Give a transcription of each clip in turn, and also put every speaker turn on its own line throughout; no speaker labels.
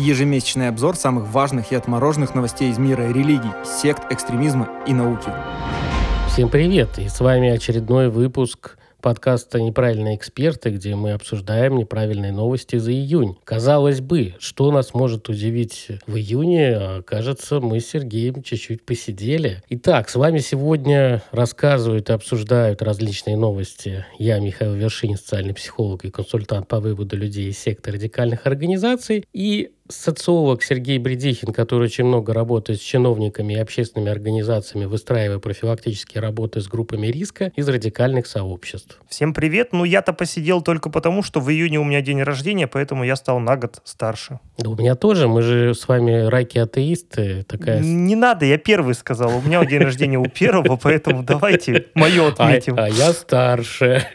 Ежемесячный обзор самых важных и отмороженных новостей из мира религий, сект, экстремизма и науки.
Всем привет! И с вами очередной выпуск подкаста «Неправильные эксперты», где мы обсуждаем неправильные новости за июнь. Казалось бы, что нас может удивить в июне, а, кажется, мы с Сергеем чуть-чуть посидели. Итак, с вами сегодня рассказывают и обсуждают различные новости. Я Михаил Вершин, социальный психолог и консультант по выводу людей из секты радикальных организаций. И социолог Сергей Бредихин, который очень много работает с чиновниками и общественными организациями, выстраивая профилактические работы с группами риска из радикальных сообществ.
Всем привет. Ну, я-то посидел только потому, что в июне у меня день рождения, поэтому я стал на год старше.
Да у меня тоже. Мы же с вами раки-атеисты. Такая...
Не надо, я первый сказал. У меня день рождения у первого, поэтому давайте мое отметим.
А, а я старше.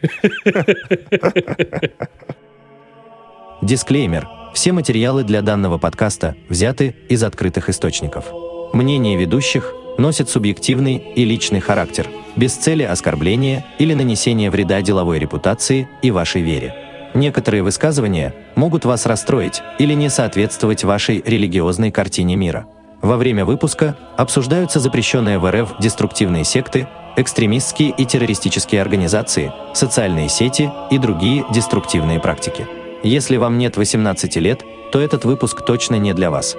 Дисклеймер. Все материалы для данного подкаста взяты из открытых источников. Мнение ведущих носит субъективный и личный характер, без цели оскорбления или нанесения вреда деловой репутации и вашей вере. Некоторые высказывания могут вас расстроить или не соответствовать вашей религиозной картине мира. Во время выпуска обсуждаются запрещенные в РФ деструктивные секты, экстремистские и террористические организации, социальные сети и другие деструктивные практики. Если вам нет 18 лет, то этот выпуск точно не для вас.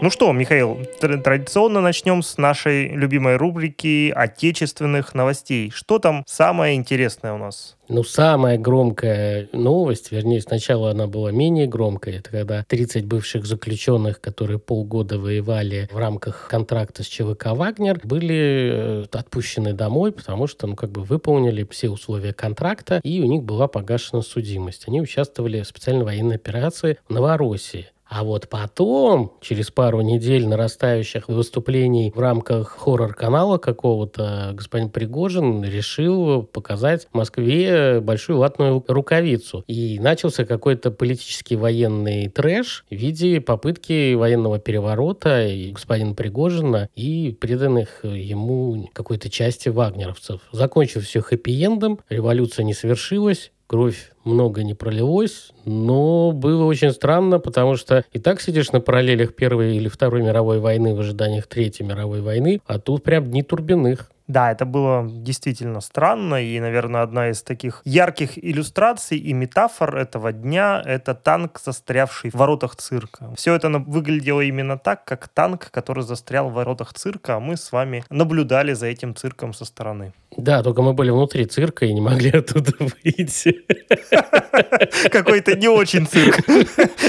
Ну что, Михаил, традиционно начнем с нашей любимой рубрики отечественных новостей. Что там самое интересное у нас?
Ну, самая громкая новость, вернее, сначала она была менее громкая, это когда 30 бывших заключенных, которые полгода воевали в рамках контракта с ЧВК «Вагнер», были э, отпущены домой, потому что, ну, как бы выполнили все условия контракта, и у них была погашена судимость. Они участвовали в специальной военной операции в Новороссии. А вот потом, через пару недель нарастающих выступлений в рамках хоррор-канала какого-то, господин Пригожин решил показать Москве большую латную рукавицу. И начался какой-то политический военный трэш в виде попытки военного переворота и господина Пригожина и преданных ему какой-то части вагнеровцев. Закончив все хэппи-эндом, революция не совершилась, кровь много не пролилось, но было очень странно, потому что и так сидишь на параллелях Первой или Второй мировой войны в ожиданиях Третьей мировой войны, а тут прям дни Турбиных.
Да, это было действительно странно, и, наверное, одна из таких ярких иллюстраций и метафор этого дня — это танк, застрявший в воротах цирка. Все это выглядело именно так, как танк, который застрял в воротах цирка, а мы с вами наблюдали за этим цирком со стороны.
Да, только мы были внутри цирка и не могли оттуда выйти.
Какой-то не очень цирк.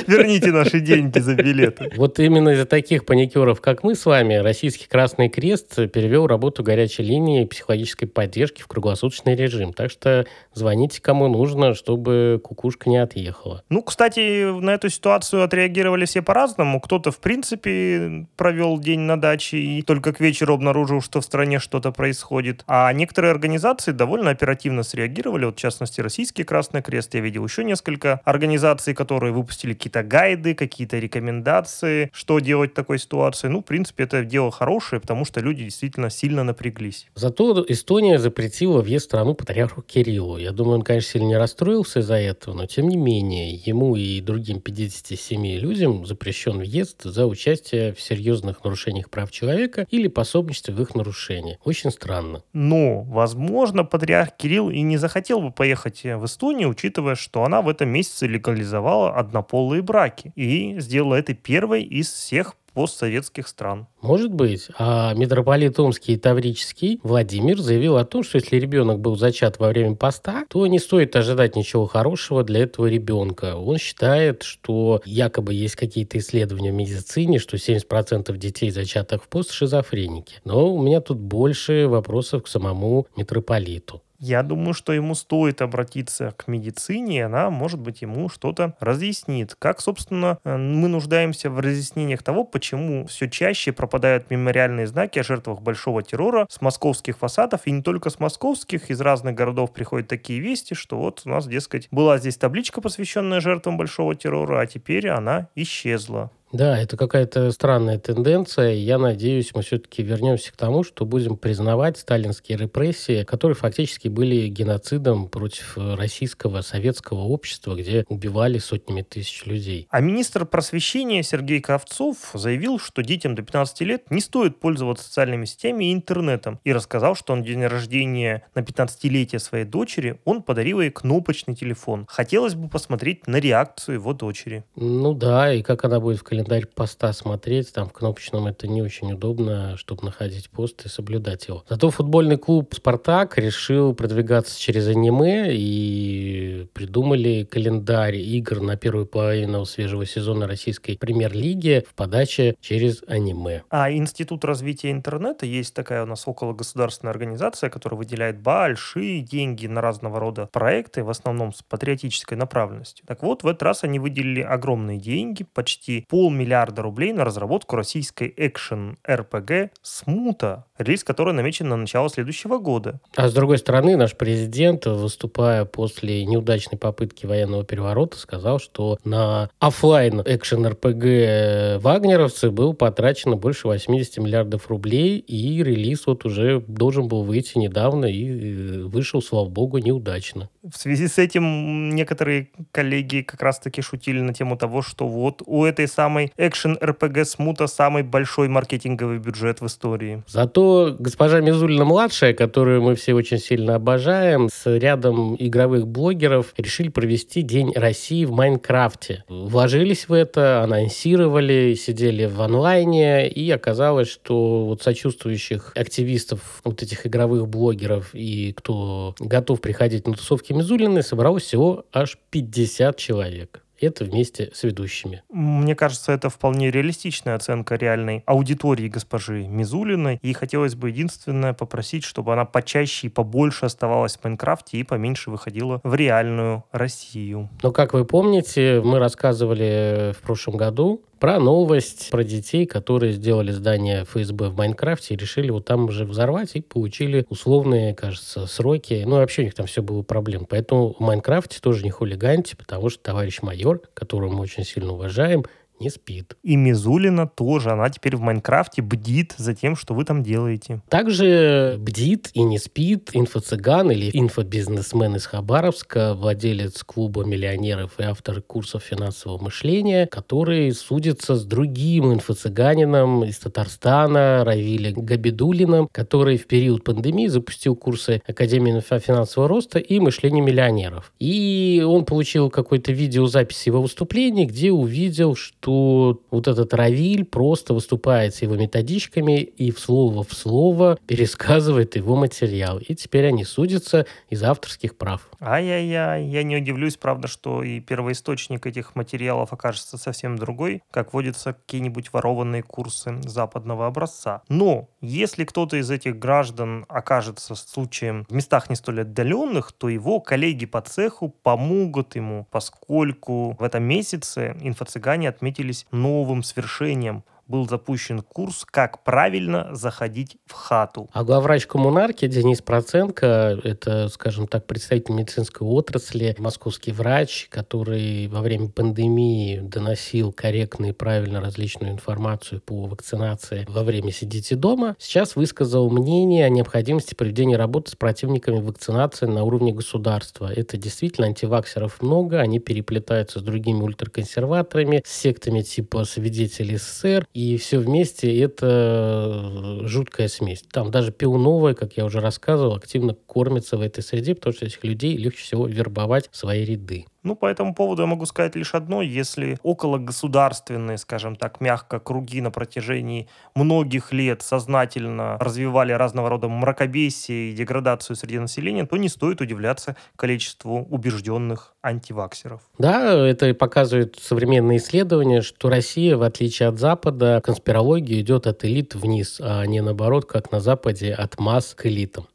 Верните наши деньги за билеты.
Вот именно из-за таких паникеров, как мы с вами, Российский Красный Крест перевел работу горячей линии психологической поддержки в круглосуточный режим. Так что звоните кому нужно, чтобы кукушка не отъехала.
Ну, кстати, на эту ситуацию отреагировали все по-разному. Кто-то, в принципе, провел день на даче и только к вечеру обнаружил, что в стране что-то происходит. А некоторые организации довольно оперативно среагировали. Вот, в частности, Российский Красный Крест. Я видел еще несколько организаций, которые выпустили какие-то гайды, какие-то рекомендации, что делать в такой ситуации. Ну, в принципе, это дело хорошее, потому что люди действительно сильно напряглись.
Зато Эстония запретила въезд в страну патриарху Кириллу. Я думаю, он, конечно, сильно не расстроился из-за этого, но тем не менее, ему и другим 57 людям запрещен въезд за участие в серьезных нарушениях прав человека или пособничестве в их нарушении. Очень странно.
Ну, возможно, патриарх Кирилл и не захотел бы поехать в Эстонию, учитывая, что она в этом месяце легализовала однополые браки и сделала это первой из всех постсоветских стран.
Может быть. А митрополит Омский и Таврический Владимир заявил о том, что если ребенок был зачат во время поста, то не стоит ожидать ничего хорошего для этого ребенка. Он считает, что якобы есть какие-то исследования в медицине, что 70% детей, зачатых в пост, шизофреники. Но у меня тут больше вопросов к самому митрополиту.
Я думаю, что ему стоит обратиться к медицине, и она, может быть, ему что-то разъяснит. Как, собственно, э, мы нуждаемся в разъяснениях того, почему все чаще пропадают мемориальные знаки о жертвах большого террора с московских фасадов, и не только с московских, из разных городов приходят такие вести, что вот у нас, дескать, была здесь табличка, посвященная жертвам большого террора, а теперь она исчезла.
Да, это какая-то странная тенденция. Я надеюсь, мы все-таки вернемся к тому, что будем признавать сталинские репрессии, которые фактически были геноцидом против российского советского общества, где убивали сотнями тысяч людей.
А министр просвещения Сергей Кравцов заявил, что детям до 15 лет не стоит пользоваться социальными сетями и интернетом, и рассказал, что на день рождения на 15-летие своей дочери он подарил ей кнопочный телефон. Хотелось бы посмотреть на реакцию его дочери.
Ну да, и как она будет в календарь поста смотреть, там в кнопочном это не очень удобно, чтобы находить пост и соблюдать его. Зато футбольный клуб «Спартак» решил продвигаться через аниме и придумали календарь игр на первую половину свежего сезона российской премьер-лиги в подаче через аниме.
А Институт развития интернета есть такая у нас около государственная организация, которая выделяет большие деньги на разного рода проекты, в основном с патриотической направленностью. Так вот, в этот раз они выделили огромные деньги, почти пол полмиллиарда рублей на разработку российской экшен-РПГ «Смута», релиз которой намечен на начало следующего года.
А с другой стороны, наш президент, выступая после неудачной попытки военного переворота, сказал, что на офлайн экшен-РПГ «Вагнеровцы» был потрачено больше 80 миллиардов рублей, и релиз вот уже должен был выйти недавно и э, вышел, слава богу, неудачно.
В связи с этим некоторые коллеги как раз-таки шутили на тему того, что вот у этой самой экшен-РПГ Смута самый большой маркетинговый бюджет в истории.
Зато госпожа Мизулина-младшая, которую мы все очень сильно обожаем, с рядом игровых блогеров решили провести День России в Майнкрафте. Вложились в это, анонсировали, сидели в онлайне, и оказалось, что вот сочувствующих активистов, вот этих игровых блогеров и кто готов приходить на тусовки Ольги Мизулиной собралось всего аж 50 человек. Это вместе с ведущими.
Мне кажется, это вполне реалистичная оценка реальной аудитории госпожи Мизулиной. И хотелось бы единственное попросить, чтобы она почаще и побольше оставалась в Майнкрафте и поменьше выходила в реальную Россию.
Но, как вы помните, мы рассказывали в прошлом году про новость про детей, которые сделали здание ФСБ в Майнкрафте и решили вот там уже взорвать и получили условные, кажется, сроки. Ну, вообще у них там все было проблем. Поэтому в Майнкрафте тоже не хулиганьте, потому что товарищ майор, которого мы очень сильно уважаем, не спит.
И Мизулина тоже. Она теперь в Майнкрафте бдит за тем, что вы там делаете.
Также бдит и не спит инфо-цыган или инфобизнесмен из Хабаровска, владелец клуба миллионеров и автор курсов финансового мышления, который судится с другим инфо-цыганином из Татарстана, Равиля Габидулиным, который в период пандемии запустил курсы Академии финансового роста и мышления миллионеров. И он получил какой-то видеозапись его выступления, где увидел, что что вот этот Равиль просто выступает с его методичками и в слово в слово пересказывает его материал. И теперь они судятся из авторских прав.
Ай-яй-яй, я не удивлюсь, правда, что и первоисточник этих материалов окажется совсем другой, как водятся какие-нибудь ворованные курсы западного образца. Но если кто-то из этих граждан окажется случаем в местах не столь отдаленных, то его коллеги по цеху помогут ему, поскольку в этом месяце инфо-цыгане отметили отметились новым свершением – был запущен курс «Как правильно заходить в хату».
А главврач коммунарки Денис Проценко, это, скажем так, представитель медицинской отрасли, московский врач, который во время пандемии доносил корректно и правильно различную информацию по вакцинации во время «Сидите дома», сейчас высказал мнение о необходимости проведения работы с противниками вакцинации на уровне государства. Это действительно антиваксеров много, они переплетаются с другими ультраконсерваторами, с сектами типа свидетелей СССР, и все вместе это жуткая смесь. Там даже Пиуновая, как я уже рассказывал, активно кормится в этой среде, потому что этих людей легче всего вербовать в свои ряды.
Ну, по этому поводу я могу сказать лишь одно. Если около государственные, скажем так, мягко круги на протяжении многих лет сознательно развивали разного рода мракобесие и деградацию среди населения, то не стоит удивляться количеству убежденных антиваксеров.
Да, это показывает современные исследования, что Россия, в отличие от Запада, конспирология идет от элит вниз, а не наоборот, как на Западе, от масс к элитам.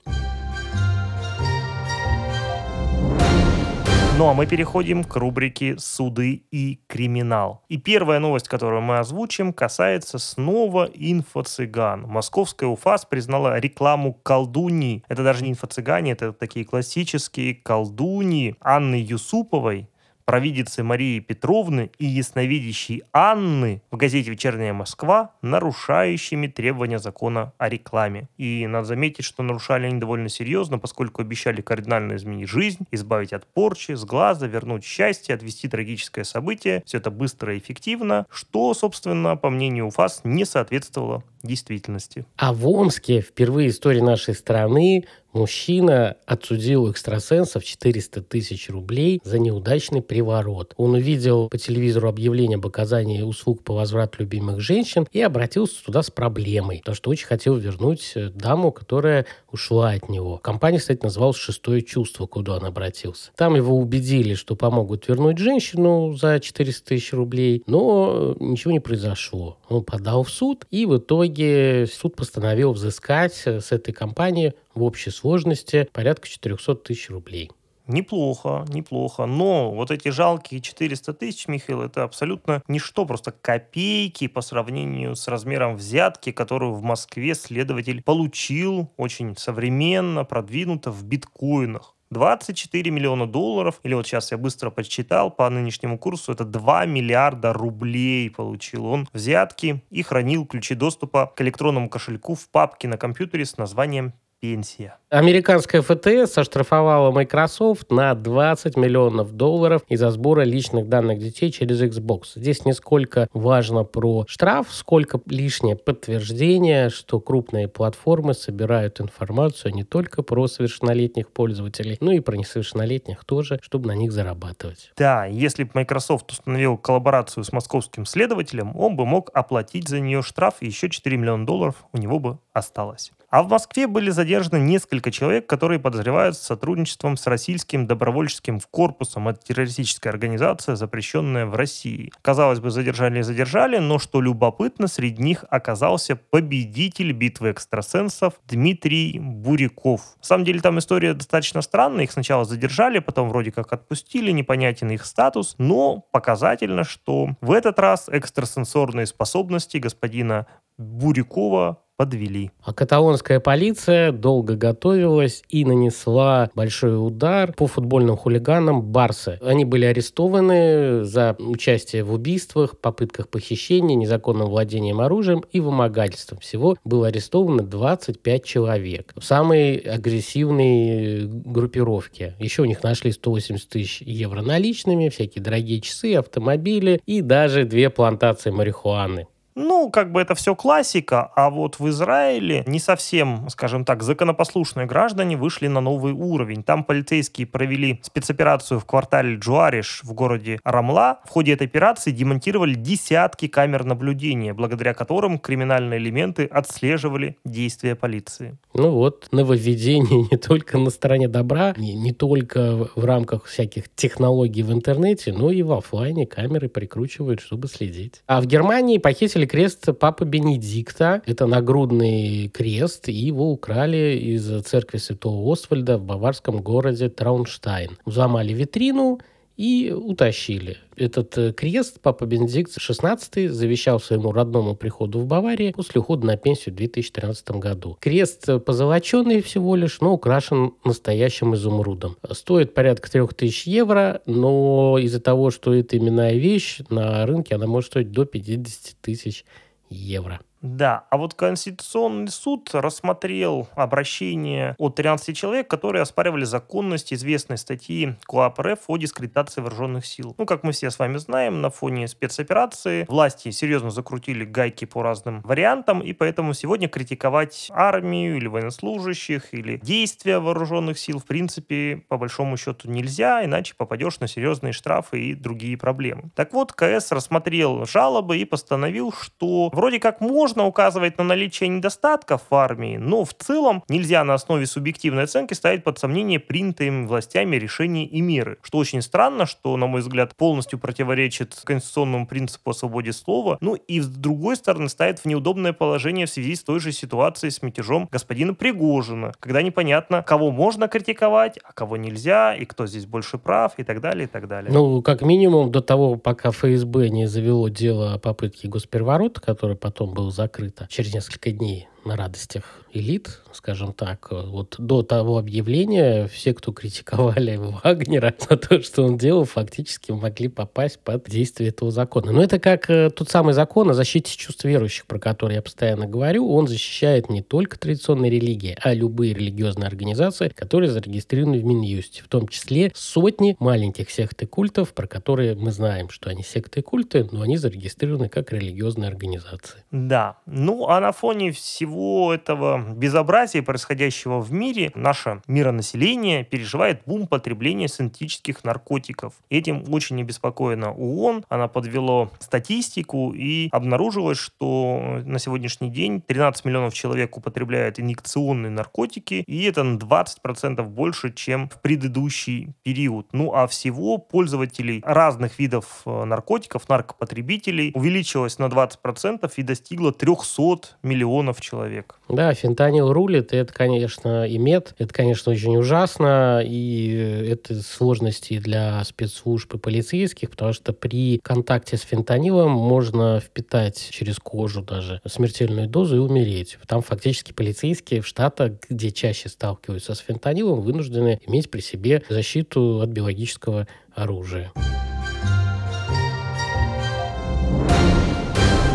Ну а мы переходим к рубрике «Суды и криминал». И первая новость, которую мы озвучим, касается снова инфо-цыган. Московская УФАС признала рекламу колдуньи. Это даже не инфо-цыгане, это такие классические колдуньи Анны Юсуповой, провидицы Марии Петровны и ясновидящей Анны в газете «Вечерняя Москва» нарушающими требования закона о рекламе. И надо заметить, что нарушали они довольно серьезно, поскольку обещали кардинально изменить жизнь, избавить от порчи, сглаза, вернуть счастье, отвести трагическое событие. Все это быстро и эффективно, что, собственно, по мнению УФАС, не соответствовало действительности.
А в Омске впервые в истории нашей страны Мужчина отсудил экстрасенсов 400 тысяч рублей за неудачный приворот. Он увидел по телевизору объявление об оказании услуг по возврату любимых женщин и обратился туда с проблемой, потому что очень хотел вернуть э, даму, которая ушла от него. Компания, кстати, называлась «Шестое чувство», куда он обратился. Там его убедили, что помогут вернуть женщину за 400 тысяч рублей, но ничего не произошло. Он подал в суд, и в итоге суд постановил взыскать э, с этой компании в общей сложности порядка 400 тысяч рублей.
Неплохо, неплохо. Но вот эти жалкие 400 тысяч, Михаил, это абсолютно ничто, просто копейки по сравнению с размером взятки, которую в Москве следователь получил очень современно, продвинуто в биткоинах. 24 миллиона долларов, или вот сейчас я быстро подсчитал, по нынешнему курсу это 2 миллиарда рублей получил он взятки и хранил ключи доступа к электронному кошельку в папке на компьютере с названием пенсия.
Американская ФТС оштрафовала Microsoft на 20 миллионов долларов из-за сбора личных данных детей через Xbox. Здесь не сколько важно про штраф, сколько лишнее подтверждение, что крупные платформы собирают информацию не только про совершеннолетних пользователей, но и про несовершеннолетних тоже, чтобы на них зарабатывать.
Да, если бы Microsoft установил коллаборацию с московским следователем, он бы мог оплатить за нее штраф, и еще 4 миллиона долларов у него бы осталось. А в Москве были задержаны несколько человек, которые подозреваются сотрудничеством с российским добровольческим корпусом. Это террористическая организация, запрещенная в России. Казалось бы, задержали и задержали, но что любопытно, среди них оказался победитель битвы экстрасенсов Дмитрий Буряков. На самом деле там история достаточно странная. Их сначала задержали, потом вроде как отпустили, непонятен их статус, но показательно, что в этот раз экстрасенсорные способности господина Бурякова подвели.
А каталонская полиция долго готовилась и нанесла большой удар по футбольным хулиганам Барсы. Они были арестованы за участие в убийствах, попытках похищения, незаконным владением оружием и вымогательством. Всего было арестовано 25 человек. В самой агрессивной группировке. Еще у них нашли 180 тысяч евро наличными, всякие дорогие часы, автомобили и даже две плантации марихуаны.
Ну, как бы это все классика, а вот в Израиле не совсем, скажем так, законопослушные граждане вышли на новый уровень. Там полицейские провели спецоперацию в квартале Джуариш в городе Рамла. В ходе этой операции демонтировали десятки камер наблюдения, благодаря которым криминальные элементы отслеживали действия полиции.
Ну вот, нововведение не только на стороне добра, не, не только в рамках всяких технологий в интернете, но и в офлайне камеры прикручивают, чтобы следить. А в Германии похитили украли крест Папы Бенедикта. Это нагрудный крест, и его украли из церкви Святого Освальда в баварском городе Траунштайн. Взломали витрину, и утащили. Этот э, крест Папа Бенедикт XVI завещал своему родному приходу в Баварии после ухода на пенсию в 2013 году. Крест позолоченный всего лишь, но украшен настоящим изумрудом. Стоит порядка 3000 евро, но из-за того, что это именная вещь, на рынке она может стоить до 50 тысяч евро.
Да, а вот Конституционный суд рассмотрел обращение от 13 человек, которые оспаривали законность известной статьи КОАП РФ о дискредитации вооруженных сил. Ну, как мы все с вами знаем, на фоне спецоперации власти серьезно закрутили гайки по разным вариантам, и поэтому сегодня критиковать армию или военнослужащих, или действия вооруженных сил, в принципе, по большому счету нельзя, иначе попадешь на серьезные штрафы и другие проблемы. Так вот, КС рассмотрел жалобы и постановил, что вроде как можно Можно указывать на наличие недостатков в армии, но в целом нельзя на основе субъективной оценки ставить под сомнение принятые властями решения и меры. Что очень странно, что, на мой взгляд, полностью противоречит конституционному принципу о свободе слова. Ну и с другой стороны ставит в неудобное положение в связи с той же ситуацией с мятежом господина Пригожина, когда непонятно, кого можно критиковать, а кого нельзя, и кто здесь больше прав, и так далее, и так далее.
Ну, как минимум, до того, пока ФСБ не завело дело о попытке госпереворота, которое потом было закрыто через несколько дней на радостях элит, скажем так. Вот до того объявления все, кто критиковали Вагнера за то, что он делал, фактически могли попасть под действие этого закона. Но это как э, тот самый закон о защите чувств верующих, про который я постоянно говорю. Он защищает не только традиционные религии, а любые религиозные организации, которые зарегистрированы в Минюсте, в том числе сотни маленьких сект и культов, про которые мы знаем, что они секты и культы, но они зарегистрированы как религиозные организации.
Да. Ну, а на фоне всего этого безобразия, происходящего в мире, наше миронаселение переживает бум потребления синтетических наркотиков. Этим очень обеспокоена ООН. Она подвела статистику и обнаружилось, что на сегодняшний день 13 миллионов человек употребляют инъекционные наркотики, и это на 20% больше, чем в предыдущий период. Ну а всего пользователей разных видов э, наркотиков, наркопотребителей увеличилось на 20% и достигло 300 миллионов человек.
Да, фентанил рулит, и это, конечно, и мед. Это, конечно, очень ужасно, и это сложности для спецслужб и полицейских, потому что при контакте с фентанилом можно впитать через кожу даже смертельную дозу и умереть. Там фактически полицейские в Штатах, где чаще сталкиваются с фентанилом, вынуждены иметь при себе защиту от биологического оружия.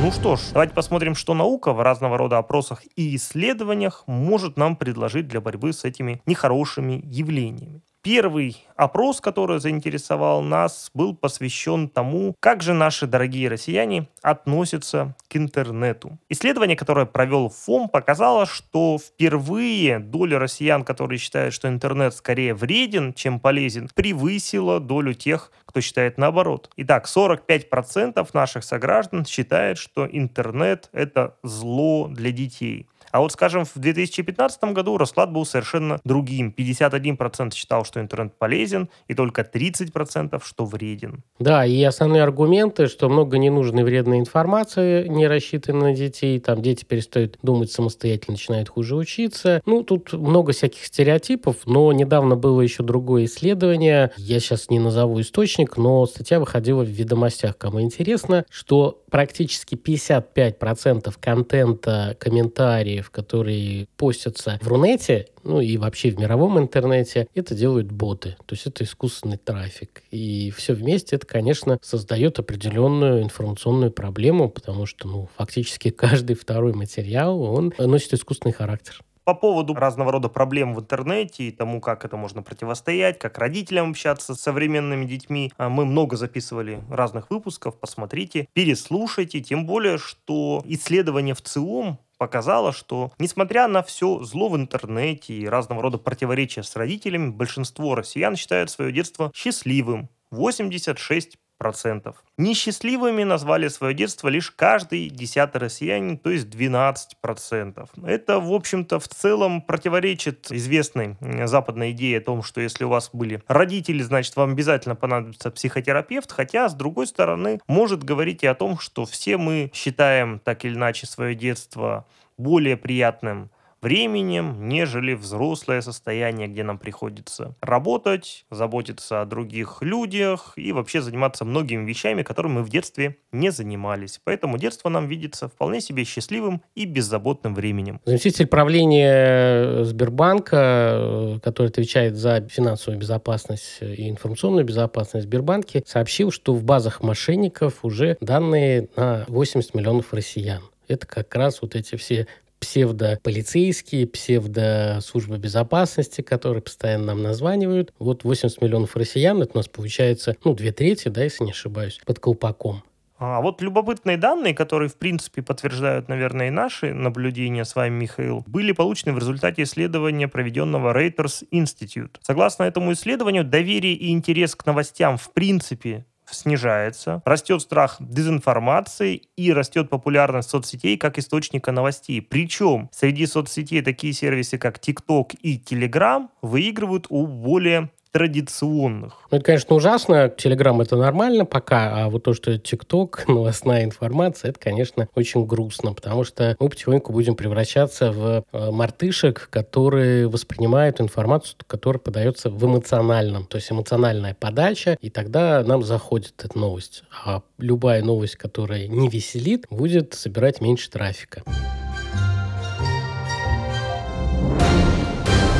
Ну что ж, давайте посмотрим, что наука в разного рода опросах и исследованиях может нам предложить для борьбы с этими нехорошими явлениями. Первый опрос, который заинтересовал нас, был посвящен тому, как же наши дорогие россияне относятся к интернету. Исследование, которое провел ФОМ, показало, что впервые доля россиян, которые считают, что интернет скорее вреден, чем полезен, превысила долю тех, кто считает наоборот. Итак, 45% наших сограждан считают, что интернет — это зло для детей. А вот, скажем, в 2015 году расклад был совершенно другим. 51% считал, что интернет полезен, и только 30% что вреден.
Да, и основные аргументы, что много ненужной вредной информации, не рассчитанной на детей, там дети перестают думать самостоятельно, начинают хуже учиться. Ну, тут много всяких стереотипов, но недавно было еще другое исследование, я сейчас не назову источник, но статья выходила в ведомостях, кому интересно, что практически 55% контента, комментариев, которые постятся в Рунете, ну и вообще в мировом интернете, это делают боты. То есть это искусственный трафик. И все вместе это, конечно, создает определенную информационную проблему, потому что, ну, фактически каждый второй материал, он носит искусственный характер.
По поводу разного рода проблем в интернете и тому, как это можно противостоять, как родителям общаться с современными детьми, а, мы много записывали разных выпусков, посмотрите, переслушайте, тем более, что исследование в ЦИОМ показало, что несмотря на все зло в интернете и разного рода противоречия с родителями, большинство россиян считают свое детство счастливым. 86 процентов. Несчастливыми назвали свое детство лишь каждый десятый россиянин, то есть 12 процентов. Это, в общем-то, в целом противоречит известной западной идее о том, что если у вас были родители, значит, вам обязательно понадобится психотерапевт, хотя, с другой стороны, может говорить и о том, что все мы считаем так или иначе свое детство более приятным, временем, нежели взрослое состояние, где нам приходится работать, заботиться о других людях и вообще заниматься многими вещами, которыми мы в детстве не занимались. Поэтому детство нам видится вполне себе счастливым и беззаботным временем.
Заместитель правления Сбербанка, который отвечает за финансовую безопасность и информационную безопасность в Сбербанке, сообщил, что в базах мошенников уже данные на 80 миллионов россиян. Это как раз вот эти все псевдополицейские, псевдослужбы безопасности, которые постоянно нам названивают. Вот 80 миллионов россиян, это у нас получается, ну, две трети, да, если не ошибаюсь, под колпаком.
А вот любопытные данные, которые, в принципе, подтверждают, наверное, и наши наблюдения с вами, Михаил, были получены в результате исследования, проведенного Reuters Institute. Согласно этому исследованию, доверие и интерес к новостям в принципе снижается, растет страх дезинформации и растет популярность соцсетей как источника новостей. Причем среди соцсетей такие сервисы, как TikTok и Telegram, выигрывают у более традиционных.
Ну, это, конечно, ужасно. Телеграм это нормально пока, а вот то, что ТикТок, новостная информация, это, конечно, очень грустно, потому что мы потихоньку будем превращаться в э, мартышек, которые воспринимают информацию, которая подается в эмоциональном, то есть эмоциональная подача, и тогда нам заходит эта новость. А любая новость, которая не веселит, будет собирать меньше трафика.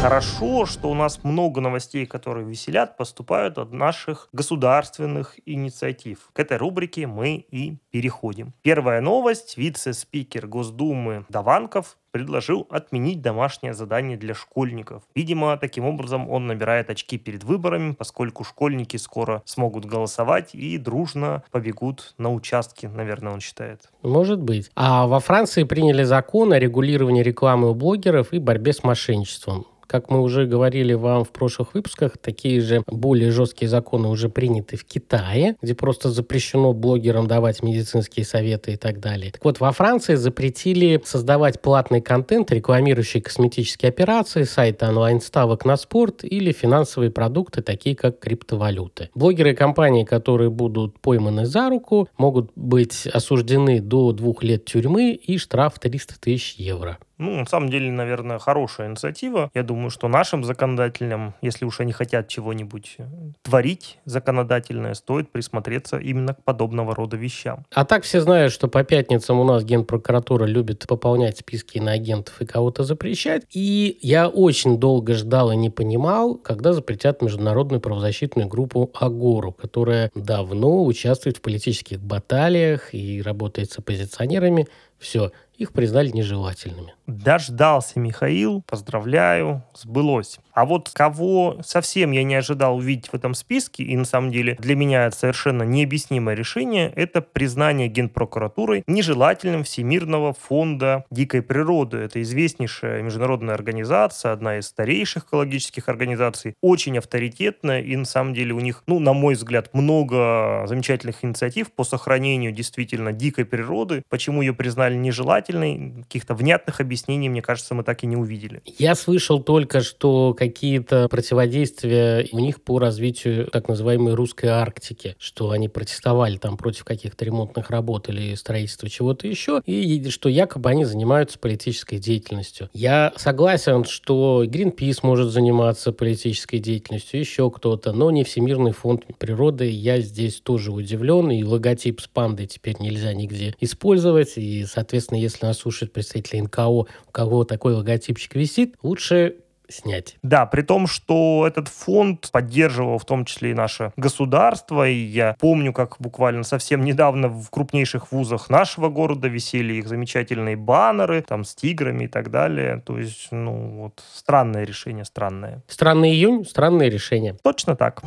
Хорошо, что у нас много новостей, которые веселят, поступают от наших государственных инициатив. К этой рубрике мы и переходим. Первая новость. Вице-спикер Госдумы Даванков предложил отменить домашнее задание для школьников. Видимо, таким образом он набирает очки перед выборами, поскольку школьники скоро смогут голосовать и дружно побегут на участки, наверное, он считает.
Может быть. А во Франции приняли закон о регулировании рекламы у блогеров и борьбе с мошенничеством. Как мы уже говорили вам в прошлых выпусках, такие же более жесткие законы уже приняты в Китае, где просто запрещено блогерам давать медицинские советы и так далее. Так вот, во Франции запретили создавать платный контент, рекламирующий косметические операции, сайты онлайн-ставок на спорт или финансовые продукты, такие как криптовалюты. Блогеры и компании, которые будут пойманы за руку, могут быть осуждены до двух лет тюрьмы и штраф 300 тысяч евро.
Ну, на самом деле, наверное, хорошая инициатива. Я думаю, что нашим законодателям, если уж они хотят чего-нибудь э, творить законодательное, стоит присмотреться именно к подобного рода вещам.
А так все знают, что по пятницам у нас Генпрокуратура любит пополнять списки на агентов и кого-то запрещать. И я очень долго ждал и не понимал, когда запретят международную правозащитную группу Агору, которая давно участвует в политических баталиях и работает с оппозиционерами. Все, их признали нежелательными.
Дождался Михаил, поздравляю, сбылось. А вот кого совсем я не ожидал увидеть в этом списке, и на самом деле для меня это совершенно необъяснимое решение, это признание Генпрокуратурой нежелательным Всемирного фонда дикой природы. Это известнейшая международная организация, одна из старейших экологических организаций, очень авторитетная, и на самом деле у них, ну, на мой взгляд, много замечательных инициатив по сохранению действительно дикой природы. Почему ее признали нежелательной, каких-то внятных объяснений, мне кажется, мы так и не увидели.
Я слышал только, что какие-то противодействия у них по развитию так называемой русской Арктики, что они протестовали там против каких-то ремонтных работ или строительства чего-то еще, и что якобы они занимаются политической деятельностью. Я согласен, что Greenpeace может заниматься политической деятельностью, еще кто-то, но не Всемирный фонд природы. Я здесь тоже удивлен, и логотип с пандой теперь нельзя нигде использовать, и, соответственно, если нас слушают представители НКО, у кого такой логотипчик висит, лучше снять.
Да, при том, что этот фонд поддерживал в том числе и наше государство, и я помню, как буквально совсем недавно в крупнейших вузах нашего города висели их замечательные баннеры, там, с тиграми и так далее. То есть, ну, вот, странное решение, странное.
Странный июнь, странное решение.
Точно так.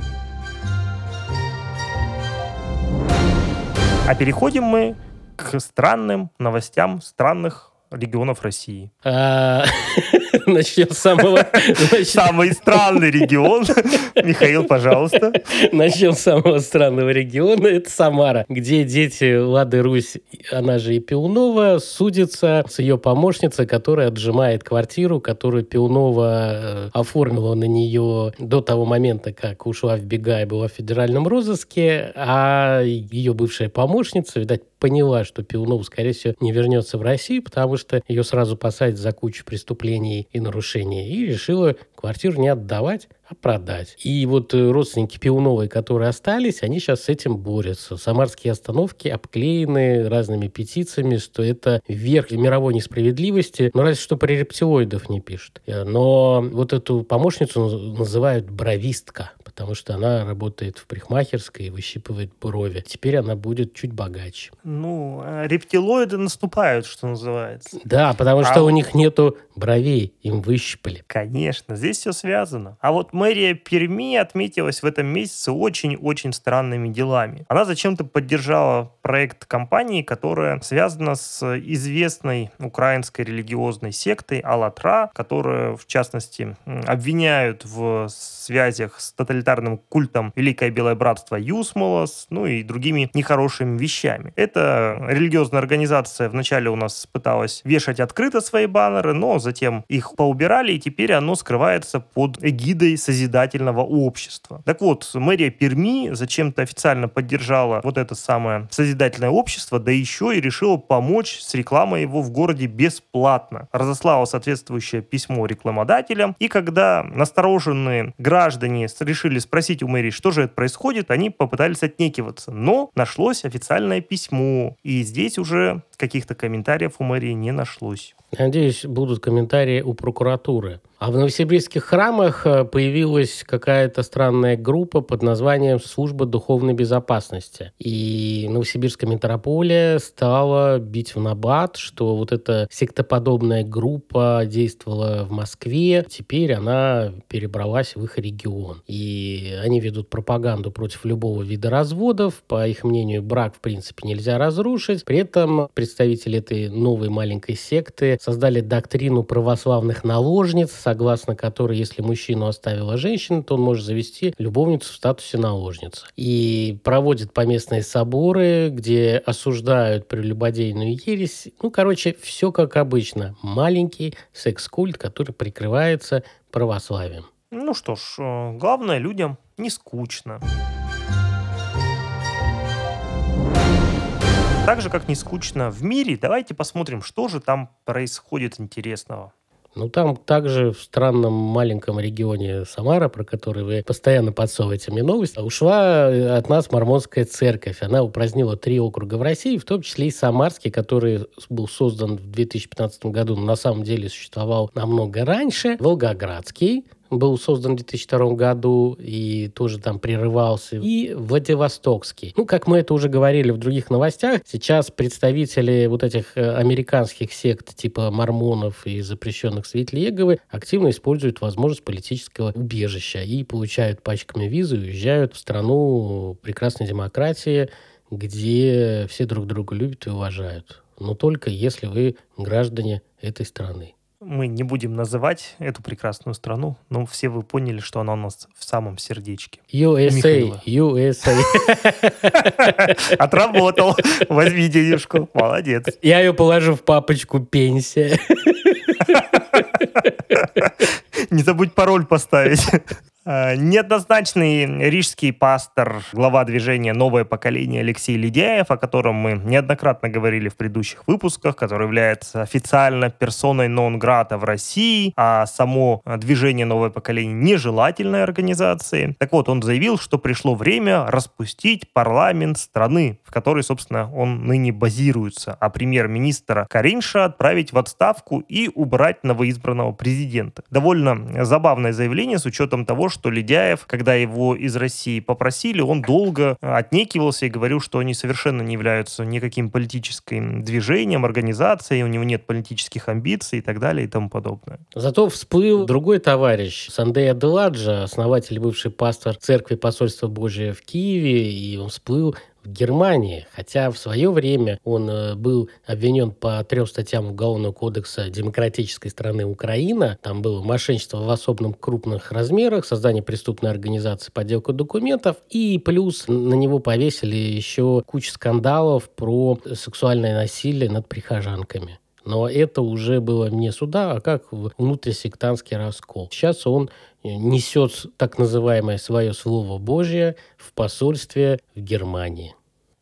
А переходим мы к странным новостям странных регионов России.
Начнем с самого...
Самый странный регион. Михаил, пожалуйста.
Начнем с самого странного региона. Это Самара, где дети Лады Русь, она же и Пиунова, судятся с ее помощницей, которая отжимает квартиру, которую Пиунова э, оформила на нее до того момента, как ушла в бега и была в федеральном розыске, а ее бывшая помощница, видать, поняла, что Пиунова, скорее всего, не вернется в Россию, потому что ее сразу посадят за кучу преступлений и нарушений, и решила квартиру не отдавать, а продать. И вот э, родственники Пиуновой, которые остались, они сейчас с этим борются. Самарские остановки обклеены разными петициями, что это верх мировой несправедливости. Но разве что про рептилоидов не пишут. Э, но вот эту помощницу называют бровистка, потому что она работает в парикмахерской и выщипывает брови. Теперь она будет чуть богаче.
Ну, а рептилоиды наступают, что называется.
Да, потому а... что у них нету бровей им выщипали.
Конечно, здесь все связано. А вот мэрия Перми отметилась в этом месяце очень-очень странными делами. Она зачем-то поддержала проект компании, которая связана с известной украинской религиозной сектой Алатра, которая, в частности, обвиняют в связях с тоталитарным культом Великое Белое Братство Юсмолос, ну и другими нехорошими вещами. Эта религиозная организация вначале у нас пыталась вешать открыто свои баннеры, но затем их поубирали, и теперь оно скрывается под эгидой созидательного общества. Так вот, мэрия Перми зачем-то официально поддержала вот это самое созидательное общество, да еще и решила помочь с рекламой его в городе бесплатно. Разослала соответствующее письмо рекламодателям, и когда настороженные граждане решили спросить у мэрии, что же это происходит, они попытались отнекиваться. Но нашлось официальное письмо, и здесь уже каких-то комментариев у мэрии не нашлось.
Надеюсь, будут комментарии у прокуратуры. А в новосибирских храмах э, появилась какая-то странная группа под названием «Служба духовной безопасности». И новосибирская митрополия стала бить в набат, что вот эта сектоподобная группа действовала в Москве, теперь она перебралась в их регион. И они ведут пропаганду против любого вида разводов. По их мнению, брак, в принципе, нельзя разрушить. При этом представители этой новой маленькой секты создали доктрину православных наложниц, согласно которой, если мужчину оставила женщина, то он может завести любовницу в статусе наложницы. И проводит поместные соборы, где осуждают прелюбодейную ересь. Ну, короче, все как обычно. Маленький секс-культ, который прикрывается православием.
Ну что ж, э, главное людям не скучно. Так же, как не скучно в мире, давайте посмотрим, что же там происходит интересного.
Ну, там также в странном маленьком регионе Самара, про который вы постоянно подсовываете мне новость, ушла от нас Мормонская церковь. Она упразднила три округа в России, в том числе и Самарский, который был создан в 2015 году, но на самом деле существовал намного раньше. Волгоградский, был создан в 2002 году и тоже там прерывался. И Владивостокский. Ну, как мы это уже говорили в других новостях, сейчас представители вот этих э, американских сект типа мормонов и запрещенных свидетелей Иеговы активно используют возможность политического убежища и получают пачками визы уезжают в страну прекрасной демократии, где все друг друга любят и уважают. Но только если вы граждане этой страны.
Мы не будем называть эту прекрасную страну, но все вы поняли, что она у нас в самом сердечке.
USA, Михаила. USA.
Отработал. Возьми денежку. Молодец.
Я ее положу в папочку пенсия.
Не забудь пароль поставить. Э, неоднозначный рижский пастор, глава движения «Новое поколение» Алексей Ледяев, о котором мы неоднократно говорили в предыдущих выпусках, который является официально персоной нон-грата в России, а само движение «Новое поколение» нежелательной организации. Так вот, он заявил, что пришло время распустить парламент страны, в которой, собственно, он ныне базируется, а премьер-министра Каринша отправить в отставку и убрать новоизбранного президента. Довольно забавное заявление с учетом того, что Ледяев, когда его из России попросили, он долго отнекивался и говорил, что они совершенно не являются никаким политическим движением, организацией, у него нет политических амбиций и так далее и тому подобное.
Зато всплыл другой товарищ, Сандей Аделаджа, основатель, бывший пастор церкви посольства Божия в Киеве, и он всплыл в Германии, хотя в свое время он э, был обвинен по трем статьям Уголовного кодекса демократической страны Украина. Там было мошенничество в особенном крупных размерах, создание преступной организации, подделка документов, и плюс на него повесили еще кучу скандалов про сексуальное насилие над прихожанками. Но это уже было не суда, а как внутрисектантский раскол. Сейчас он несет так называемое свое Слово Божье в посольстве в Германии.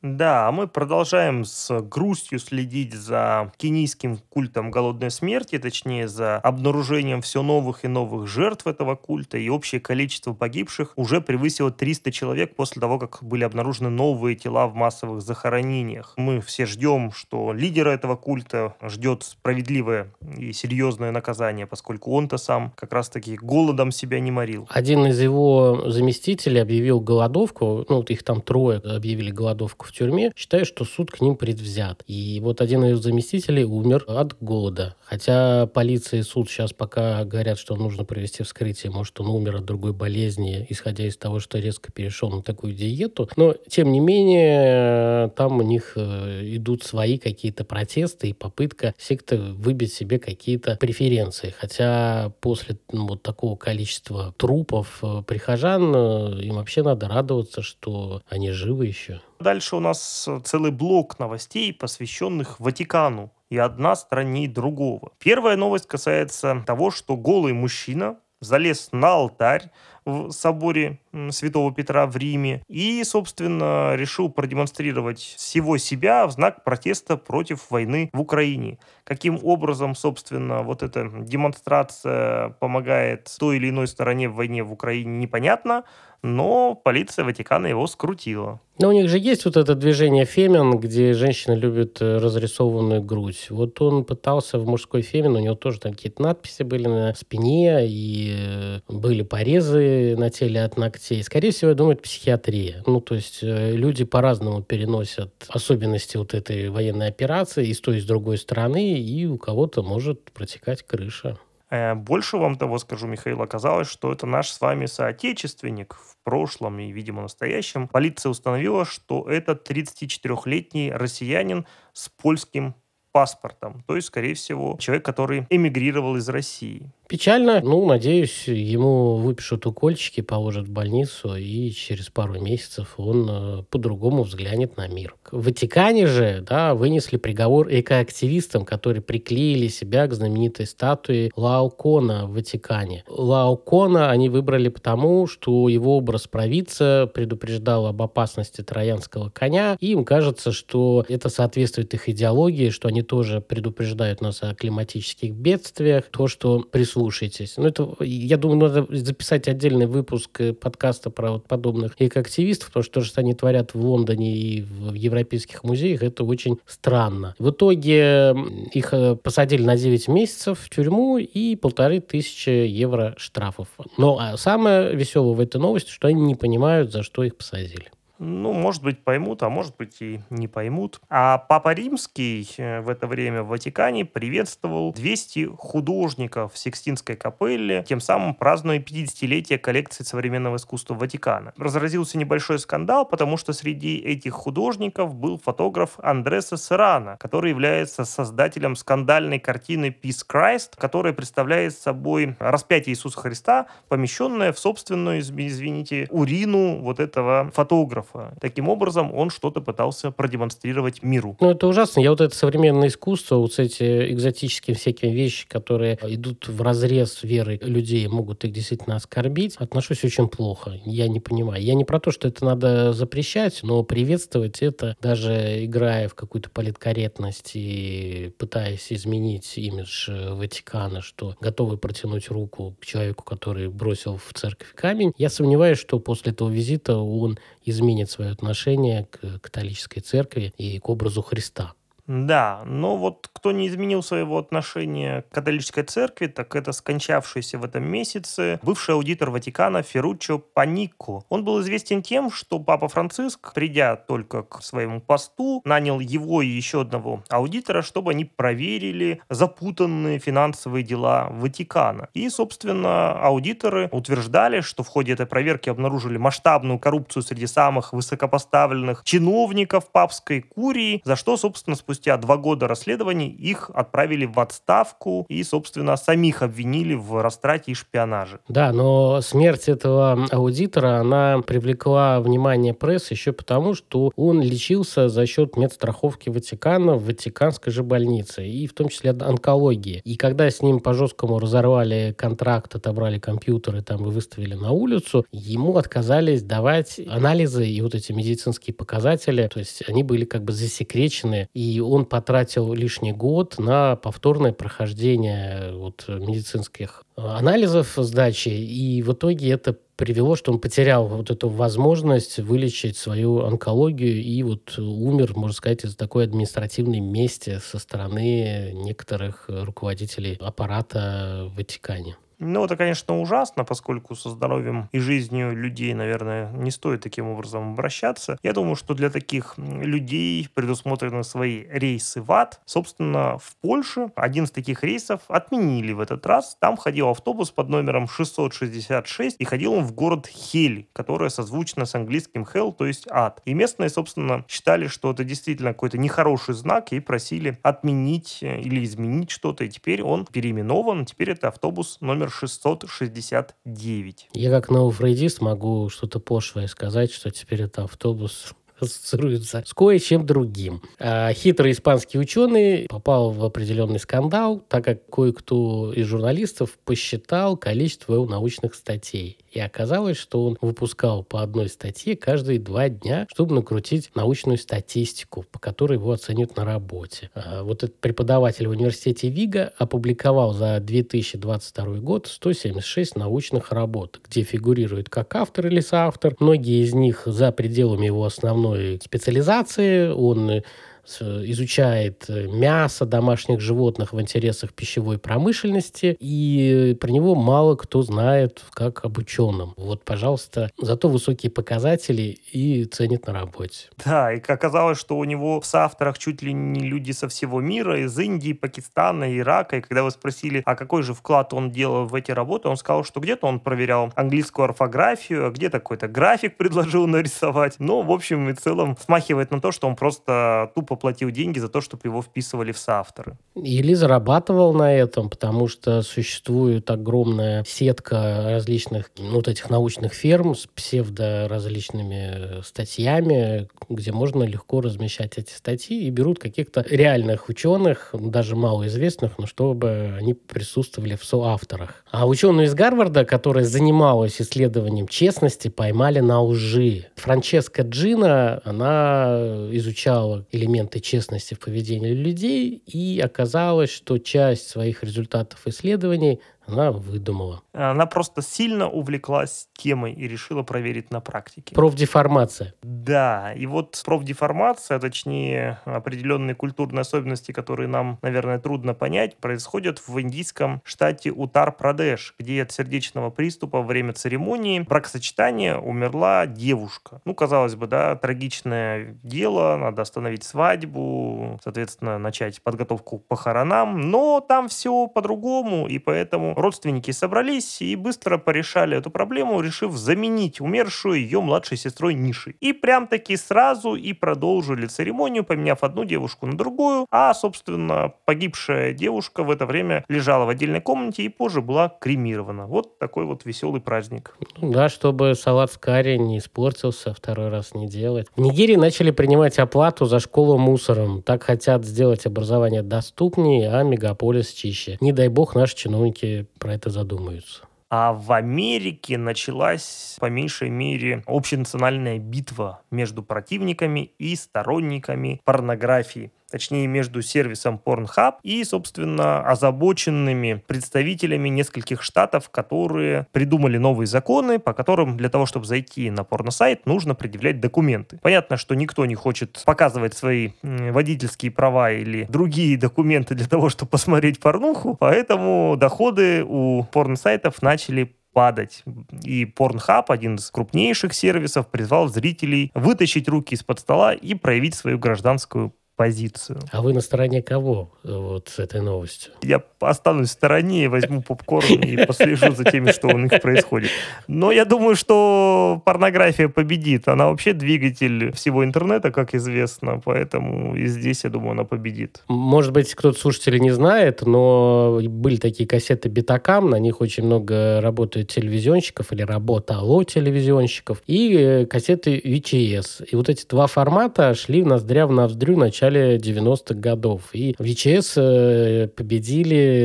Да, а мы продолжаем с грустью следить за кенийским культом голодной смерти, точнее за обнаружением все новых и новых жертв этого культа, и общее количество погибших уже превысило 300 человек после того, как были обнаружены новые тела в массовых захоронениях. Мы все ждем, что лидера этого культа ждет справедливое и серьезное наказание, поскольку он-то сам как раз-таки голодом себя не морил.
Один из его заместителей объявил голодовку, ну вот их там трое объявили голодовку в тюрьме, считают, что суд к ним предвзят. И вот один из заместителей умер от голода. Хотя полиция и суд сейчас пока говорят, что нужно провести вскрытие, может, он умер от другой болезни, исходя из того, что резко перешел на такую диету. Но, тем не менее, там у них э, идут свои какие-то протесты и попытка секты выбить себе какие-то преференции. Хотя после ну, вот такого количества трупов э, прихожан э, им вообще надо радоваться, что они живы еще.
Дальше у нас целый блок новостей, посвященных Ватикану и одна страннее другого. Первая новость касается того, что голый мужчина залез на алтарь в соборе Святого Петра в Риме и, собственно, решил продемонстрировать всего себя в знак протеста против войны в Украине. Каким образом, собственно, вот эта демонстрация помогает той или иной стороне в войне в Украине, непонятно, но полиция Ватикана его скрутила.
Но у них же есть вот это движение фемен, где женщины любят э, разрисованную грудь. Вот он пытался в мужской фемен, у него тоже там какие-то надписи были на спине, и э, были порезы на теле от ногтей. Скорее всего, я думаю, это психиатрия. Ну, то есть э, люди по-разному переносят особенности вот этой военной операции и с той, и с другой стороны, и у кого-то может протекать крыша.
Больше вам того скажу, Михаил, оказалось, что это наш с вами соотечественник в прошлом и, видимо, настоящем. Полиция установила, что это 34-летний россиянин с польским паспортом. То есть, скорее всего, человек, который эмигрировал из России.
Печально. Ну, надеюсь, ему выпишут укольчики, положат в больницу, и через пару месяцев он э, по-другому взглянет на мир. В Ватикане же да, вынесли приговор экоактивистам, которые приклеили себя к знаменитой статуе Лаокона в Ватикане. Лаокона они выбрали потому, что его образ провидца предупреждал об опасности троянского коня, и им кажется, что это соответствует их идеологии, что они тоже предупреждают нас о климатических бедствиях, то, что присутствует слушайтесь. Ну, это, я думаю, надо записать отдельный выпуск э, подкаста про вот подобных экоактивистов, потому что то, что они творят в Лондоне и в европейских музеях, это очень странно. В итоге их э, посадили на 9 месяцев в тюрьму и полторы тысячи евро штрафов. Но а самое веселое в этой новости, что они не понимают, за что их посадили.
Ну, может быть, поймут, а может быть и не поймут. А Папа Римский э, в это время в Ватикане приветствовал 200 художников в Сикстинской капелле, тем самым празднуя 50-летие коллекции современного искусства Ватикана. Разразился небольшой скандал, потому что среди этих художников был фотограф Андреса Серрана, который является создателем скандальной картины Peace Christ, которая представляет собой распятие Иисуса Христа, помещенное в собственную, извините, урину вот этого фотографа фотографа. Таким образом, он что-то пытался продемонстрировать миру.
Ну, это ужасно. Я вот это современное искусство, вот эти экзотические всякие вещи, которые идут в разрез веры людей, могут их действительно оскорбить, отношусь очень плохо. Я не понимаю. Я не про то, что это надо запрещать, но приветствовать это, даже играя в какую-то политкорректность и пытаясь изменить имидж Ватикана, что готовы протянуть руку к человеку, который бросил в церковь камень, я сомневаюсь, что после этого визита он изменит изменит свое отношение к католической церкви и к образу Христа.
Да, но вот кто не изменил своего отношения к католической церкви, так это скончавшийся в этом месяце бывший аудитор Ватикана Ферруччо Паникко. Он был известен тем, что Папа Франциск, придя только к своему посту, нанял его и еще одного аудитора, чтобы они проверили запутанные финансовые дела Ватикана. И, собственно, аудиторы утверждали, что в ходе этой проверки обнаружили масштабную коррупцию среди самых высокопоставленных чиновников папской курии, за что, собственно, спустя спустя два года расследований их отправили в отставку и, собственно, самих обвинили в растрате и шпионаже.
Да, но смерть этого аудитора, она привлекла внимание прессы еще потому, что он лечился за счет медстраховки Ватикана в Ватиканской же больнице, и в том числе онкологии. И когда с ним по-жесткому разорвали контракт, отобрали компьютеры там и выставили на улицу, ему отказались давать анализы и вот эти медицинские показатели, то есть они были как бы засекречены, и он потратил лишний год на повторное прохождение вот, медицинских э, анализов сдачи, и в итоге это привело, что он потерял вот эту возможность вылечить свою онкологию и вот умер, можно сказать, из такой административной мести со стороны некоторых руководителей аппарата в Ватикане.
Ну, это, конечно, ужасно, поскольку со здоровьем и жизнью людей, наверное, не стоит таким образом обращаться. Я думаю, что для таких людей предусмотрены свои рейсы в ад. Собственно, в Польше один из таких рейсов отменили в этот раз. Там ходил автобус под номером 666, и ходил он в город Хель, которое созвучно с английским hell, то есть ад. И местные, собственно, считали, что это действительно какой-то нехороший знак, и просили отменить э, или изменить что-то. И теперь он переименован. Теперь это автобус номер 669.
Я как новофрейдист могу что-то пошлое сказать, что теперь это автобус ассоциируется с кое-чем другим. А хитрый испанский ученый попал в определенный скандал, так как кое-кто из журналистов посчитал количество его научных статей. И оказалось, что он выпускал по одной статье каждые два дня, чтобы накрутить научную статистику, по которой его оценят на работе. А вот этот преподаватель в университете Вига опубликовал за 2022 год 176 научных работ, где фигурирует как автор или соавтор. Многие из них за пределами его основной специализации. Он изучает э, мясо домашних животных в интересах пищевой промышленности, и про него мало кто знает как об ученом. Вот, пожалуйста, зато высокие показатели и ценит на работе.
Да, и оказалось, что у него в соавторах чуть ли не люди со всего мира, из Индии, Пакистана, Ирака, и когда вы спросили, а какой же вклад он делал в эти работы, он сказал, что где-то он проверял английскую орфографию, а где-то какой-то график предложил нарисовать. Но, в общем и целом, смахивает на то, что он просто тупо платил деньги за то, чтобы его вписывали в соавторы.
Или зарабатывал на этом, потому что существует огромная сетка различных ну, вот этих научных ферм с псевдоразличными статьями, где можно легко размещать эти статьи и берут каких-то реальных ученых, даже малоизвестных, но чтобы они присутствовали в соавторах. А ученую из Гарварда, которая занималась исследованием честности, поймали на лжи. Франческа Джина, она изучала элементы честности в поведении людей, и оказалось, что часть своих результатов исследований она выдумала.
Она просто сильно увлеклась темой и решила проверить на практике.
Профдеформация.
Да, и вот профдеформация, точнее определенные культурные особенности, которые нам, наверное, трудно понять, происходят в индийском штате Утар-Прадеш, где от сердечного приступа во время церемонии бракосочетания умерла девушка. Ну, казалось бы, да, трагичное дело, надо остановить свадьбу, соответственно, начать подготовку к похоронам, но там все по-другому, и поэтому родственники собрались и быстро порешали эту проблему, решив заменить умершую ее младшей сестрой Нишей. И прям-таки сразу и продолжили церемонию, поменяв одну девушку на другую, а, собственно, погибшая девушка в это время лежала в отдельной комнате и позже была кремирована. Вот такой вот веселый праздник.
Ну да, чтобы салат с карри не испортился, второй раз не делать. В Нигерии начали принимать оплату за школу мусором. Так хотят сделать образование доступнее, а мегаполис чище. Не дай бог наши чиновники про это задумаются.
А в Америке началась, по меньшей мере, общенациональная битва между противниками и сторонниками порнографии точнее между сервисом Pornhub и, собственно, озабоченными представителями нескольких штатов, которые придумали новые законы, по которым для того, чтобы зайти на порносайт, нужно предъявлять документы. Понятно, что никто не хочет показывать свои водительские права или другие документы для того, чтобы посмотреть порнуху, поэтому доходы у порносайтов начали падать. И Pornhub, один из крупнейших сервисов, призвал зрителей вытащить руки из-под стола и проявить свою гражданскую позицию.
А вы на стороне кого вот с этой новостью?
Я останусь в стороне, возьму попкорн и послежу за теми, что у них происходит. Но я думаю, что порнография победит. Она вообще двигатель всего интернета, как известно, поэтому и здесь, я думаю, она победит.
Может быть, кто-то слушателей не знает, но были такие кассеты Битакам, на них очень много работают телевизионщиков или работало телевизионщиков, и э, кассеты VHS. И вот эти два формата шли в ноздря в ноздрю в начале начале 90-х годов. И ВЧС э,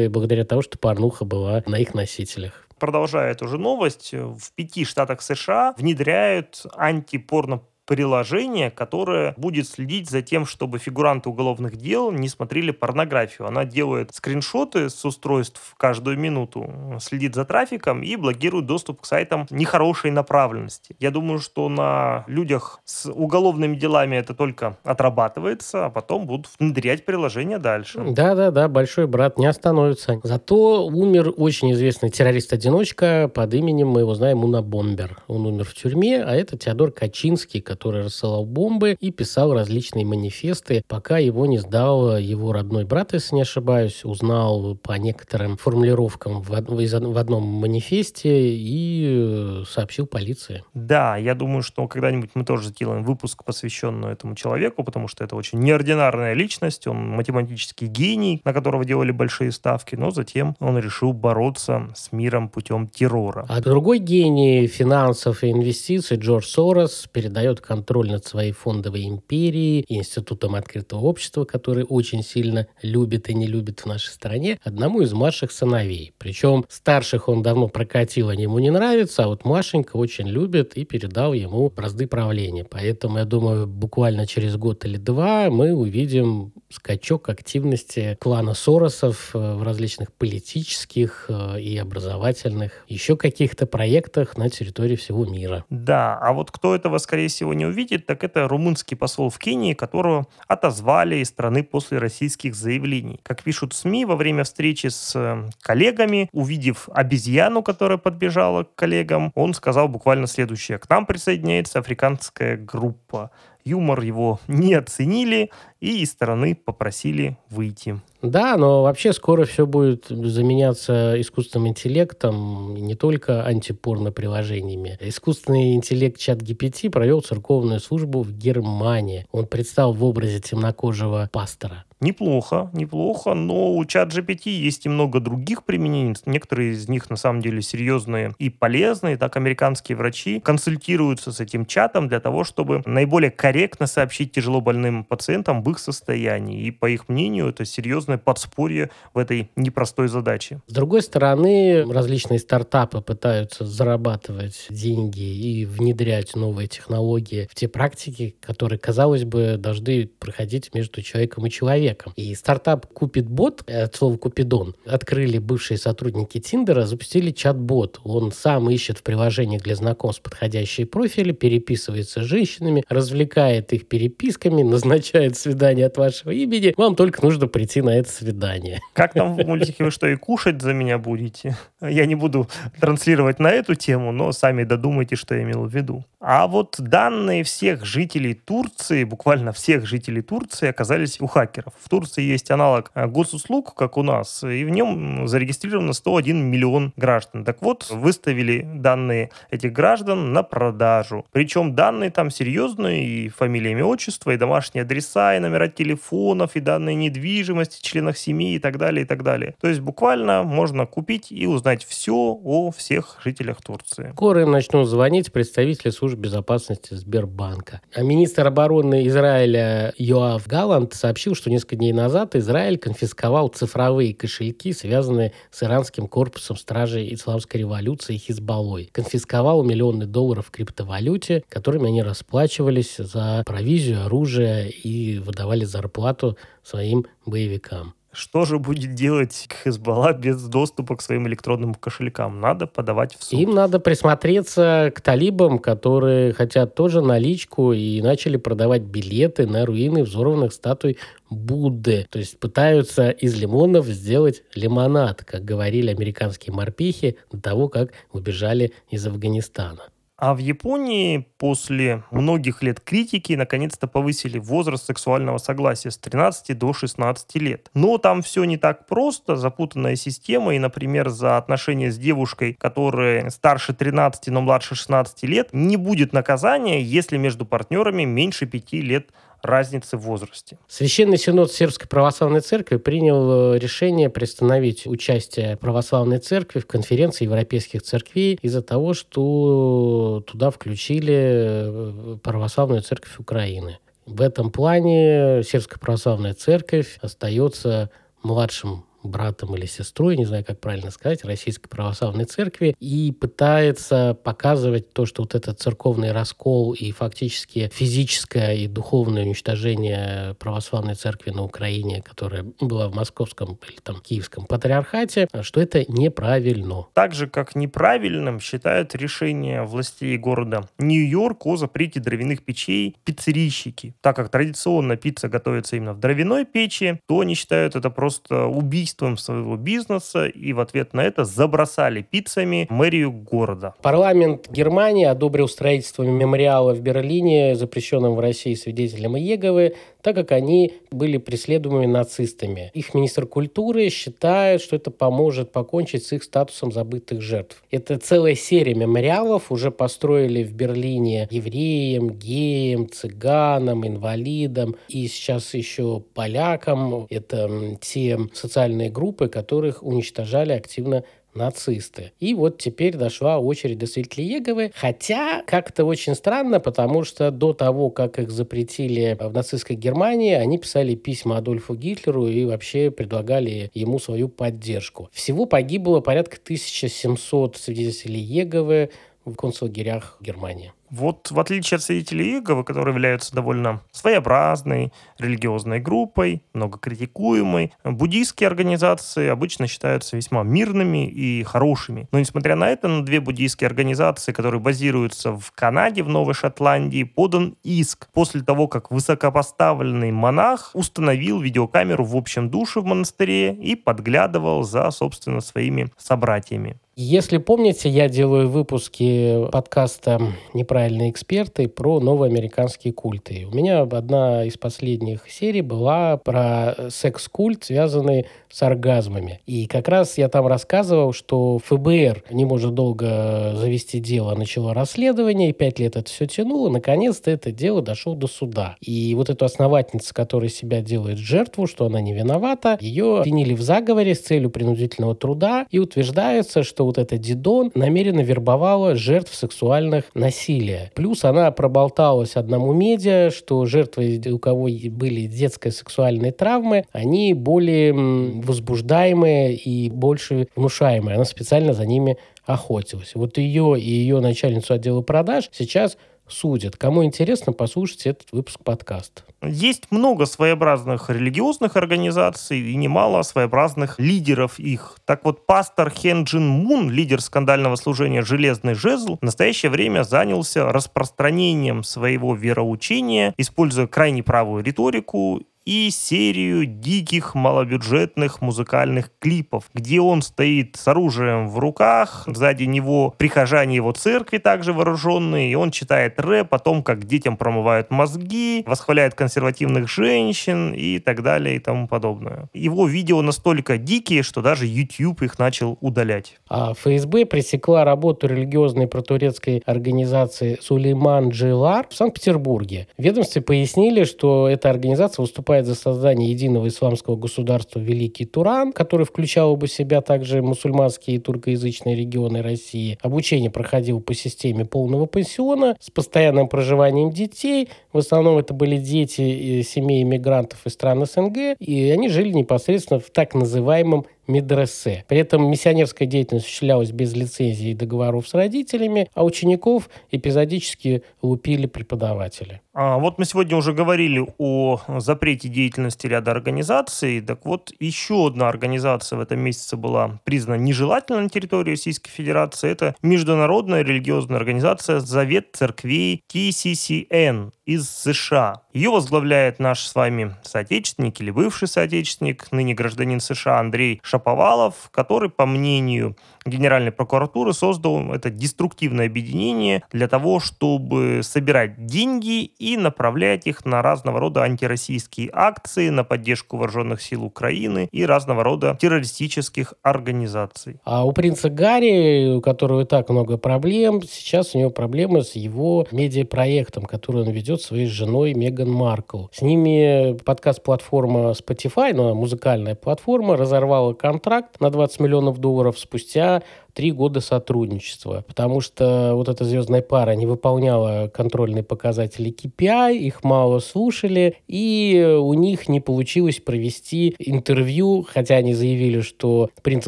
благодаря тому, что порнуха была на их носителях.
Продолжая эту же новость, в пяти штатах США внедряют антипорно приложение, которое будет следить за тем, чтобы фигуранты уголовных дел не смотрели порнографию. Она делает скриншоты с устройств каждую минуту, следит за трафиком и блокирует доступ к сайтам нехорошей направленности. Я думаю, что на людях с уголовными делами это только отрабатывается, а потом будут внедрять приложение дальше.
Да-да-да, большой брат не остановится. Зато умер очень известный террорист-одиночка под именем, мы его знаем, Унабомбер. Он умер в тюрьме, а это Теодор Качинский, рассылал бомбы и писал различные манифесты, пока его не сдал его родной брат, если не ошибаюсь, узнал по некоторым формулировкам в, в одном манифесте и э, сообщил полиции.
Да, я думаю, что когда-нибудь мы тоже сделаем выпуск, посвященный этому человеку, потому что это очень неординарная личность, он математический гений, на которого делали большие ставки, но затем он решил бороться с миром путем террора.
А другой гений финансов и инвестиций Джордж Сорос передает контроль над своей фондовой империей, институтом открытого общества, который очень сильно любит и не любит в нашей стране, одному из младших сыновей. Причем старших он давно прокатил, они ему не нравятся, а вот Машенька очень любит и передал ему бразды правления. Поэтому, я думаю, буквально через год или два мы увидим скачок активности клана Соросов э, в различных политических э, и образовательных, еще каких-то проектах на территории всего мира.
Да, а вот кто этого, скорее всего, не увидит, так это румынский посол в Кении, которого отозвали из страны после российских заявлений. Как пишут СМИ, во время встречи с э, коллегами, увидев обезьяну, которая подбежала к коллегам, он сказал буквально следующее. К нам присоединяется африканская группа юмор его не оценили и из стороны попросили выйти.
Да, но вообще скоро все будет заменяться искусственным интеллектом, не только антипорно-приложениями. Искусственный интеллект чат GPT провел церковную службу в Германии. Он предстал в образе темнокожего пастора.
Неплохо, неплохо, но у чат GPT есть и много других применений. Некоторые из них на самом деле серьезные и полезные. Так американские врачи консультируются с этим чатом для того, чтобы наиболее корректно сообщить тяжело больным пациентам об их состоянии. И по их мнению, это серьезное подспорье в этой непростой задаче.
С другой стороны, различные стартапы пытаются зарабатывать деньги и внедрять новые технологии в те практики, которые, казалось бы, должны проходить между человеком и человеком человеком. И стартап Купит Бот, э, от слова Купидон, открыли бывшие сотрудники Тиндера, запустили чат-бот. Он сам ищет в приложениях для знакомств подходящие профили, переписывается с женщинами, развлекает их переписками, назначает свидание от вашего имени. Вам только нужно прийти на это свидание.
Как там в мультике вы что, и кушать за меня будете? Я не буду транслировать на эту тему, но сами додумайте, что я имел в виду. А вот данные всех жителей Турции, буквально всех жителей Турции, оказались у хакеров. В Турции есть аналог э, госуслуг, как у нас, и в нем зарегистрировано 101 миллион граждан. Так вот, выставили данные этих граждан на продажу. Причем данные там серьезные, и фамилия, имя, отчество, и домашние адреса, и номера телефонов, и данные недвижимости, членах семьи и так далее, и так далее. То есть буквально можно купить и узнать все о всех жителях Турции.
Скоро им начнут звонить представители службы служб безопасности Сбербанка. А министр обороны Израиля Йоав Галант сообщил, что несколько дней назад Израиль конфисковал цифровые кошельки, связанные с иранским корпусом стражей исламской революции Хизбаллой. Конфисковал миллионы долларов в криптовалюте, которыми они расплачивались за провизию, оружие и выдавали зарплату своим боевикам.
Что же будет делать Хезбалла без доступа к своим электронным кошелькам? Надо подавать в суд.
Им надо присмотреться к талибам, которые хотят тоже наличку и начали продавать билеты на руины взорванных статуй Будды. То есть пытаются из лимонов сделать лимонад, как говорили американские морпехи до того, как убежали из Афганистана.
А в Японии после многих лет критики наконец-то повысили возраст сексуального согласия с 13 до 16 лет. Но там все не так просто, запутанная система, и, например, за отношения с девушкой, которая старше 13, но младше 16 лет, не будет наказания, если между партнерами меньше 5 лет разницы в возрасте.
Священный Синод Сербской Православной Церкви принял э, решение приостановить участие Православной Церкви в конференции европейских церквей из-за того, что туда включили э, Православную Церковь Украины. В этом плане Сербская Православная Церковь остается младшим братом или сестрой, не знаю, как правильно сказать, Российской Православной Церкви, и пытается показывать то, что вот этот церковный раскол и фактически физическое и духовное уничтожение Православной Церкви на Украине, которая была в Московском или там Киевском патриархате, что это неправильно.
Так же, как неправильным считают решение властей города Нью-Йорк о запрете дровяных печей пиццерийщики. Так как традиционно пицца готовится именно в дровяной печи, то они считают это просто убийством своего бизнеса и в ответ на это забросали пиццами мэрию города.
Парламент Германии одобрил строительство мемориала в Берлине, запрещенном в России свидетелям Иеговы, так как они были преследуемыми нацистами. Их министр культуры считает, что это поможет покончить с их статусом забытых жертв. Это целая серия мемориалов уже построили в Берлине евреям, геям, цыганам, инвалидам и сейчас еще полякам. Это те социальные группы, которых уничтожали активно нацисты. И вот теперь дошла очередь до Светлиеговой. Хотя как-то очень странно, потому что до того, как их запретили в нацистской Германии, они писали письма Адольфу Гитлеру и вообще предлагали ему свою поддержку. Всего погибло порядка 1700 свидетелей Еговы в концлагерях Германии.
Вот в отличие от свидетелей Иеговы, которые являются довольно своеобразной религиозной группой, много критикуемой, буддийские организации обычно считаются весьма мирными и хорошими. Но несмотря на это, на две буддийские организации, которые базируются в Канаде, в Новой Шотландии, подан иск после того, как высокопоставленный монах установил видеокамеру в общем душе в монастыре и подглядывал за, собственно, своими собратьями.
Если помните, я делаю выпуски подкаста «Неправильные эксперты» про новые американские культы. У меня одна из последних серий была про секс-культ, связанный с оргазмами. И как раз я там рассказывал, что ФБР не может долго завести дело, начало расследование, и пять лет это все тянуло. Наконец-то это дело дошло до суда. И вот эту основательницу, которая себя делает жертву, что она не виновата, ее обвинили в заговоре с целью принудительного труда, и утверждается, что вот эта Дидон намеренно вербовала жертв сексуальных насилия. Плюс она проболталась одному медиа, что жертвы, у кого были детские сексуальные травмы, они более возбуждаемые и больше внушаемые. Она специально за ними охотилась. Вот ее и ее начальницу отдела продаж сейчас судят. Кому интересно, послушайте этот выпуск подкаста.
Есть много своеобразных религиозных организаций и немало своеобразных лидеров их. Так вот, пастор Хен Джин Мун, лидер скандального служения «Железный жезл», в настоящее время занялся распространением своего вероучения, используя крайне правую риторику и серию диких малобюджетных музыкальных клипов, где он стоит с оружием в руках, сзади него прихожане его церкви также вооруженные, и он читает рэп о том, как детям промывают мозги, восхваляет консервативных женщин и так далее и тому подобное. Его видео настолько дикие, что даже YouTube их начал удалять.
А ФСБ пресекла работу религиозной протурецкой организации Сулейман Джилар в Санкт-Петербурге. В ведомстве пояснили, что эта организация выступает выступает за создание единого исламского государства Великий Туран, который включал бы в себя также мусульманские и туркоязычные регионы России. Обучение проходило по системе полного пансиона с постоянным проживанием детей. В основном это были дети семей иммигрантов из стран СНГ, и они жили непосредственно в так называемом медресе. При этом миссионерская деятельность осуществлялась без лицензии и договоров с родителями, а учеников эпизодически лупили преподаватели.
А, вот мы сегодня уже говорили о запрете деятельности ряда организаций. Так вот, еще одна организация в этом месяце была признана нежелательной на территории Российской Федерации. Это Международная религиозная организация «Завет церквей TCCN» из США. Ее возглавляет наш с вами соотечественник или бывший соотечественник, ныне гражданин США Андрей Шаповалов, который, по мнению Генеральной прокуратуры, создал это деструктивное объединение для того, чтобы собирать деньги и направлять их на разного рода антироссийские акции, на поддержку вооруженных сил Украины и разного рода террористических организаций.
А у принца Гарри, у которого и так много проблем, сейчас у него проблемы с его медиапроектом, который он ведет своей женой Меган Маркл. С ними подкаст-платформа Spotify, ну, музыкальная платформа, разорвала контракт на 20 миллионов долларов спустя три года сотрудничества, потому что вот эта звездная пара не выполняла контрольные показатели KPI, их мало слушали, и у них не получилось провести интервью, хотя они заявили, что принц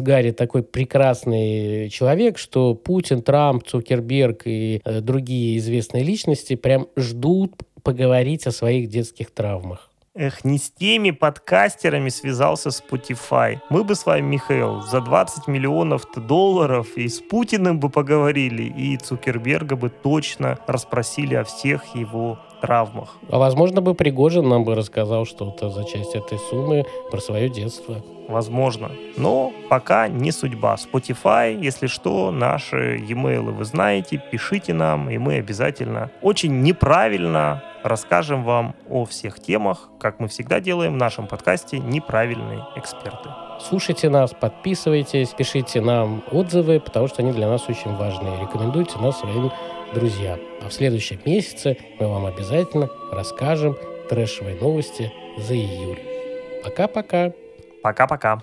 Гарри такой прекрасный человек, что Путин, Трамп, Цукерберг и э, другие известные личности прям ждут поговорить о своих детских травмах.
Эх, не с теми подкастерами связался Spotify. Мы бы с вами, Михаил, за 20 миллионов долларов и с Путиным бы поговорили, и Цукерберга бы точно расспросили о всех его травмах.
А возможно бы Пригожин нам бы рассказал что-то за часть этой суммы про свое детство.
Возможно. Но пока не судьба. Spotify, если что, наши e-mail вы знаете, пишите нам, и мы обязательно очень неправильно расскажем вам о всех темах, как мы всегда делаем в нашем подкасте «Неправильные эксперты».
Слушайте нас, подписывайтесь, пишите нам отзывы, потому что они для нас очень важны. Рекомендуйте нас своим друзьям. А в следующем месяце мы вам обязательно расскажем трэшевые новости за июль. Пока-пока.
Пока-пока.